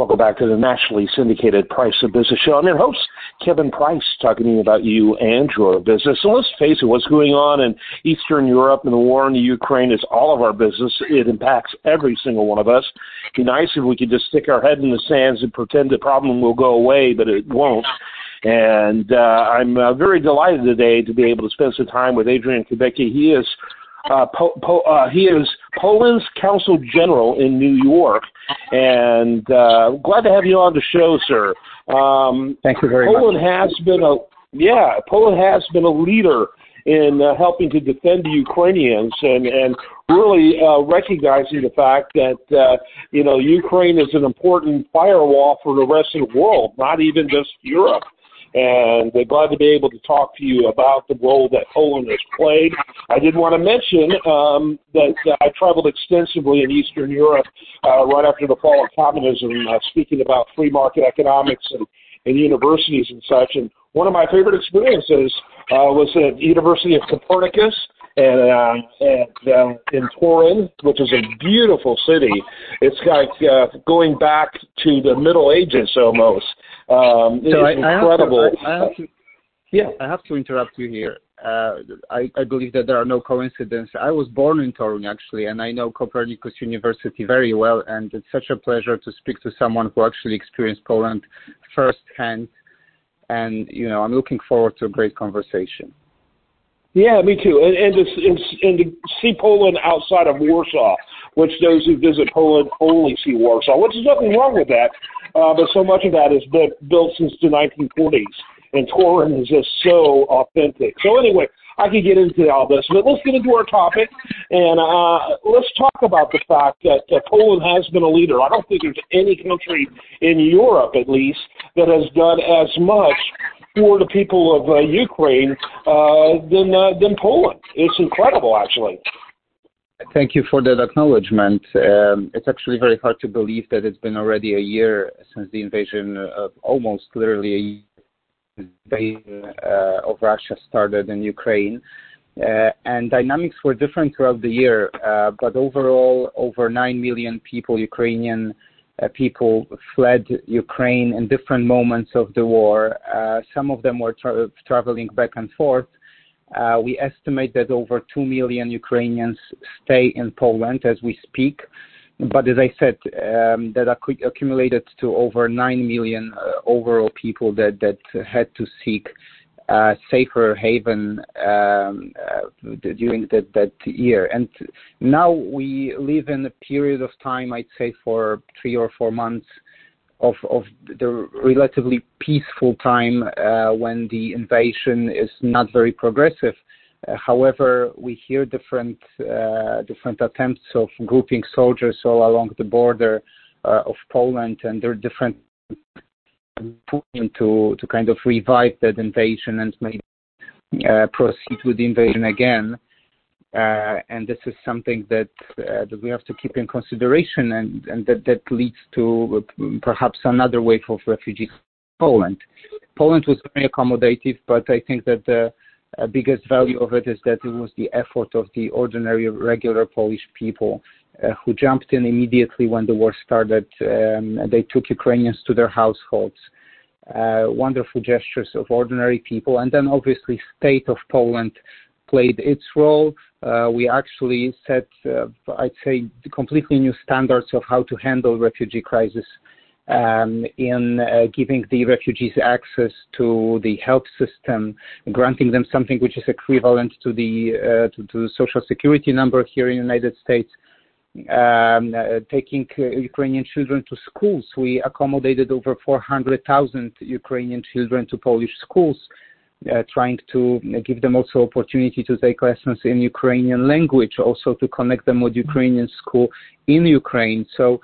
Welcome back to the nationally syndicated Price of Business Show. I'm your host, Kevin Price, talking to you about you and your business. And let's face it, what's going on in Eastern Europe and the war in the Ukraine is all of our business. It impacts every single one of us. It'd be nice if we could just stick our head in the sands and pretend the problem will go away, but it won't. And uh, I'm uh, very delighted today to be able to spend some time with Adrian Kubicki. He is uh, po- po- uh, he is Poland's Consul general in New York, and uh, glad to have you on the show, sir. Um, Thank you very Poland much. Poland has been a yeah, Poland has been a leader in uh, helping to defend the Ukrainians and and really uh, recognizing the fact that uh, you know Ukraine is an important firewall for the rest of the world, not even just Europe and we're glad to be able to talk to you about the role that Poland has played. I did want to mention um, that uh, I traveled extensively in Eastern Europe uh, right after the fall of communism, uh, speaking about free market economics and, and universities and such. And one of my favorite experiences uh, was at University of Copernicus and uh, and uh, in Torun, which is a beautiful city. It's like uh, going back to the Middle Ages almost. Um, so it's I, incredible. I have, to, I, have to, yeah, I have to interrupt you here. Uh, I, I believe that there are no coincidences. I was born in Torun actually, and I know Copernicus University very well, and it's such a pleasure to speak to someone who actually experienced Poland firsthand. And you know, I'm looking forward to a great conversation. Yeah, me too. And, and, to, and, and to see Poland outside of Warsaw, which those who visit Poland only see Warsaw, which is nothing wrong with that. Uh, but so much of that is built, built since the 1940s, and Torun is just so authentic. So anyway, I could get into all this, but let's get into our topic, and uh, let's talk about the fact that uh, Poland has been a leader. I don't think there's any country in Europe, at least, that has done as much for the people of uh, Ukraine uh, than uh, than Poland. It's incredible, actually. Thank you for that acknowledgement. Um, it's actually very hard to believe that it's been already a year since the invasion of almost literally a year invasion, uh, of Russia started in Ukraine. Uh, and dynamics were different throughout the year, uh, but overall, over 9 million people, Ukrainian uh, people fled Ukraine in different moments of the war. Uh, some of them were tra- traveling back and forth. Uh, we estimate that over 2 million Ukrainians stay in Poland as we speak. But as I said, um, that acc- accumulated to over 9 million uh, overall people that, that had to seek safer haven um, uh, during that, year. And now we live in a period of time, I'd say, for three or four months of, the relatively peaceful time uh, when the invasion is not very progressive. Uh, however, we hear different different attempts of grouping soldiers all along the border of Poland, and there are different to to kind of revive that invasion and maybe uh, proceed with the invasion again. Uh, and this is something that uh, that we have to keep in consideration, and, and that that leads to perhaps another wave of refugees. Poland. Poland was very accommodative, but I think that the uh, biggest value of it is that it was the effort of the ordinary, regular Polish people who jumped in immediately when the war started. Um, they took Ukrainians to their households. Uh, wonderful gestures of ordinary people, and then obviously state of Poland played its role. Uh, we actually set, uh, I'd say, completely new standards of how to handle refugee crisis um, in uh, giving the refugees access to the health system, granting them something which is equivalent to the uh, to, to the social security number here in the United States. Um, uh, taking uh, Ukrainian children to schools. We accommodated over 400,000 Ukrainian children to Polish schools, uh, trying to give them also opportunity to take lessons in Ukrainian language, also to connect them with Ukrainian school in Ukraine. So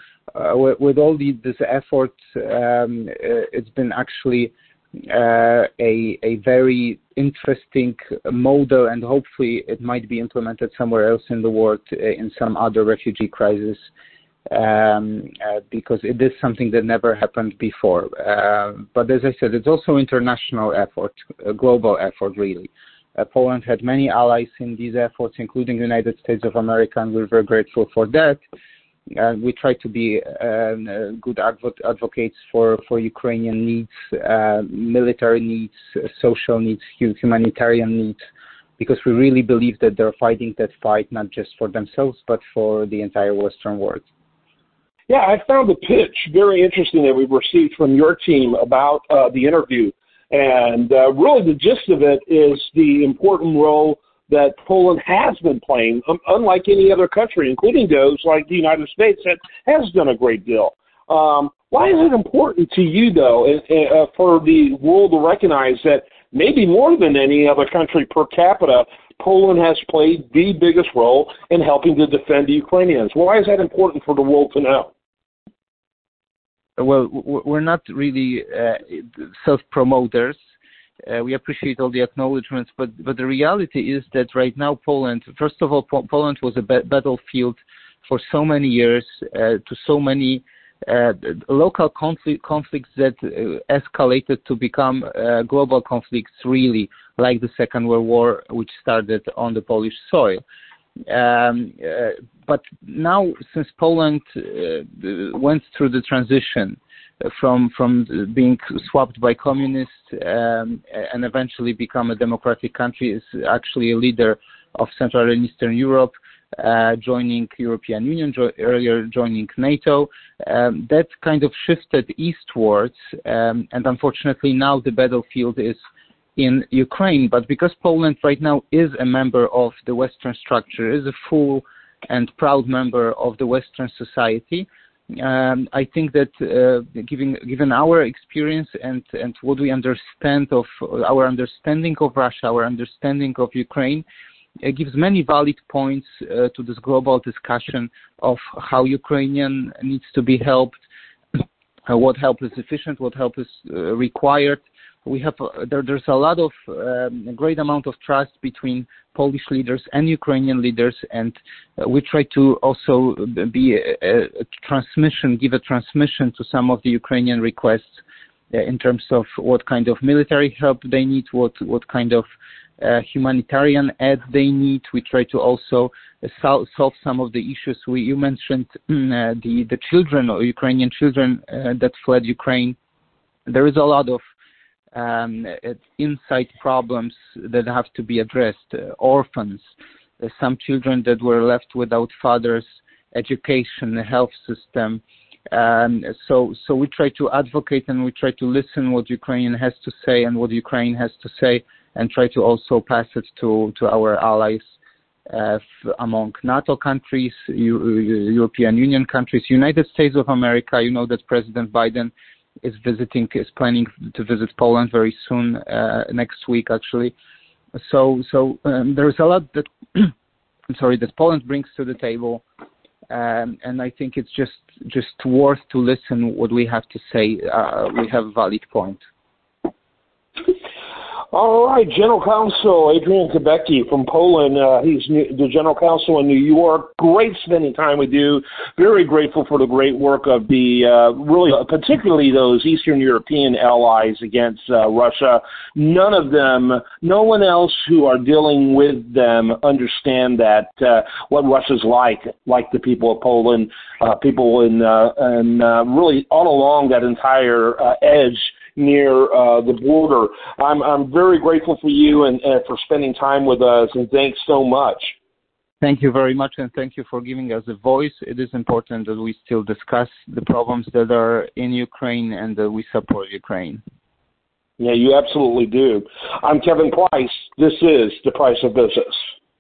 with, all the, this effort, um, it's been actually a, a very interesting model, and hopefully it might be implemented somewhere else in the world in some other refugee crisis. Um, uh, because it is something that never happened before. Uh, but as I said, it's also international effort, a global effort, really. Uh, Poland had many allies in these efforts, including the United States of America, and we're very grateful for that. Uh, we try to be um, uh, good advo- advocates for, for Ukrainian needs, uh, military needs, social needs, humanitarian needs, because we really believe that they're fighting that fight not just for themselves but for the entire Western world. Yeah, I found the pitch very interesting that we received from your team about uh, the interview. And uh, really, the gist of it is the important role that Poland has been playing, um, unlike any other country, including those like the United States that has done a great deal. Um, why is it important to you, though, uh, for the world to recognize that maybe more than any other country per capita, Poland has played the biggest role in helping to defend the Ukrainians? Why is that important for the world to know? Well, we're not really uh, self-promoters. Uh, we appreciate all the acknowledgments, but but the reality is that right now Poland, first of all, po- Poland was a ba- battlefield for so many years uh, to so many uh, local conflict, conflicts that uh, escalated to become uh, global conflicts, really, like the Second World War, which started on the Polish soil. Um, but now, since Poland went through the transition from from being swapped by communists um, and eventually become a democratic country, is actually a leader of Central and Eastern Europe. Uh, joining European Union, jo- earlier joining NATO. Um, that kind of shifted eastwards, um, and unfortunately now the battlefield is in Ukraine. But because Poland right now is a member of the Western structure, is a full and proud member of the Western society, I think that uh, given our experience and what we understand of our understanding of Russia, our understanding of Ukraine, it gives many valid points uh, to this global discussion of how Ukrainian needs to be helped, uh, what help is efficient, what help is required, we have uh, there, there's a lot of um, a great amount of trust between Polish leaders and Ukrainian leaders, and uh, we try to also be a, a, transmission, give a transmission to some of the Ukrainian requests uh, in terms of what kind of military help they need, what what kind of uh, humanitarian aid they need. We try to also uh, sol- solve some of the issues. We, you mentioned uh, the the children or Ukrainian children that fled Ukraine. There is a lot of um, inside problems that have to be addressed. Uh, orphans, uh, some children that were left without fathers, education, the health system. Um, so, so we try to advocate and we try to listen what Ukraine has to say and what Ukraine has to say, and try to also pass it to to our allies uh, among NATO countries, U- European Union countries, United States of America. You know that President Biden is visiting is planning to visit Poland very soon uh, next week actually. So so um, there's a lot that I'm sorry that Poland brings to the table, um, and I think it's just just worth to listen what we have to say. Uh, we have valid point. All right, General Counsel Adrian Kubicki from Poland. Uh, he's new, the General Counsel in New York. Great spending time with you. Very grateful for the great work of the uh, really, uh, particularly those Eastern European allies against uh, Russia. None of them, no one else who are dealing with them understand that uh, what Russia's like, like the people of Poland, uh, people in, and really all along that entire edge near uh, the border. I'm I'm very grateful for you and, and for spending time with us, and thanks so much. Thank you very much, and thank you for giving us a voice. It is important that we still discuss the problems that are in Ukraine and that we support Ukraine. Yeah, you absolutely do. I'm Kevin Price. This is The Price of Business.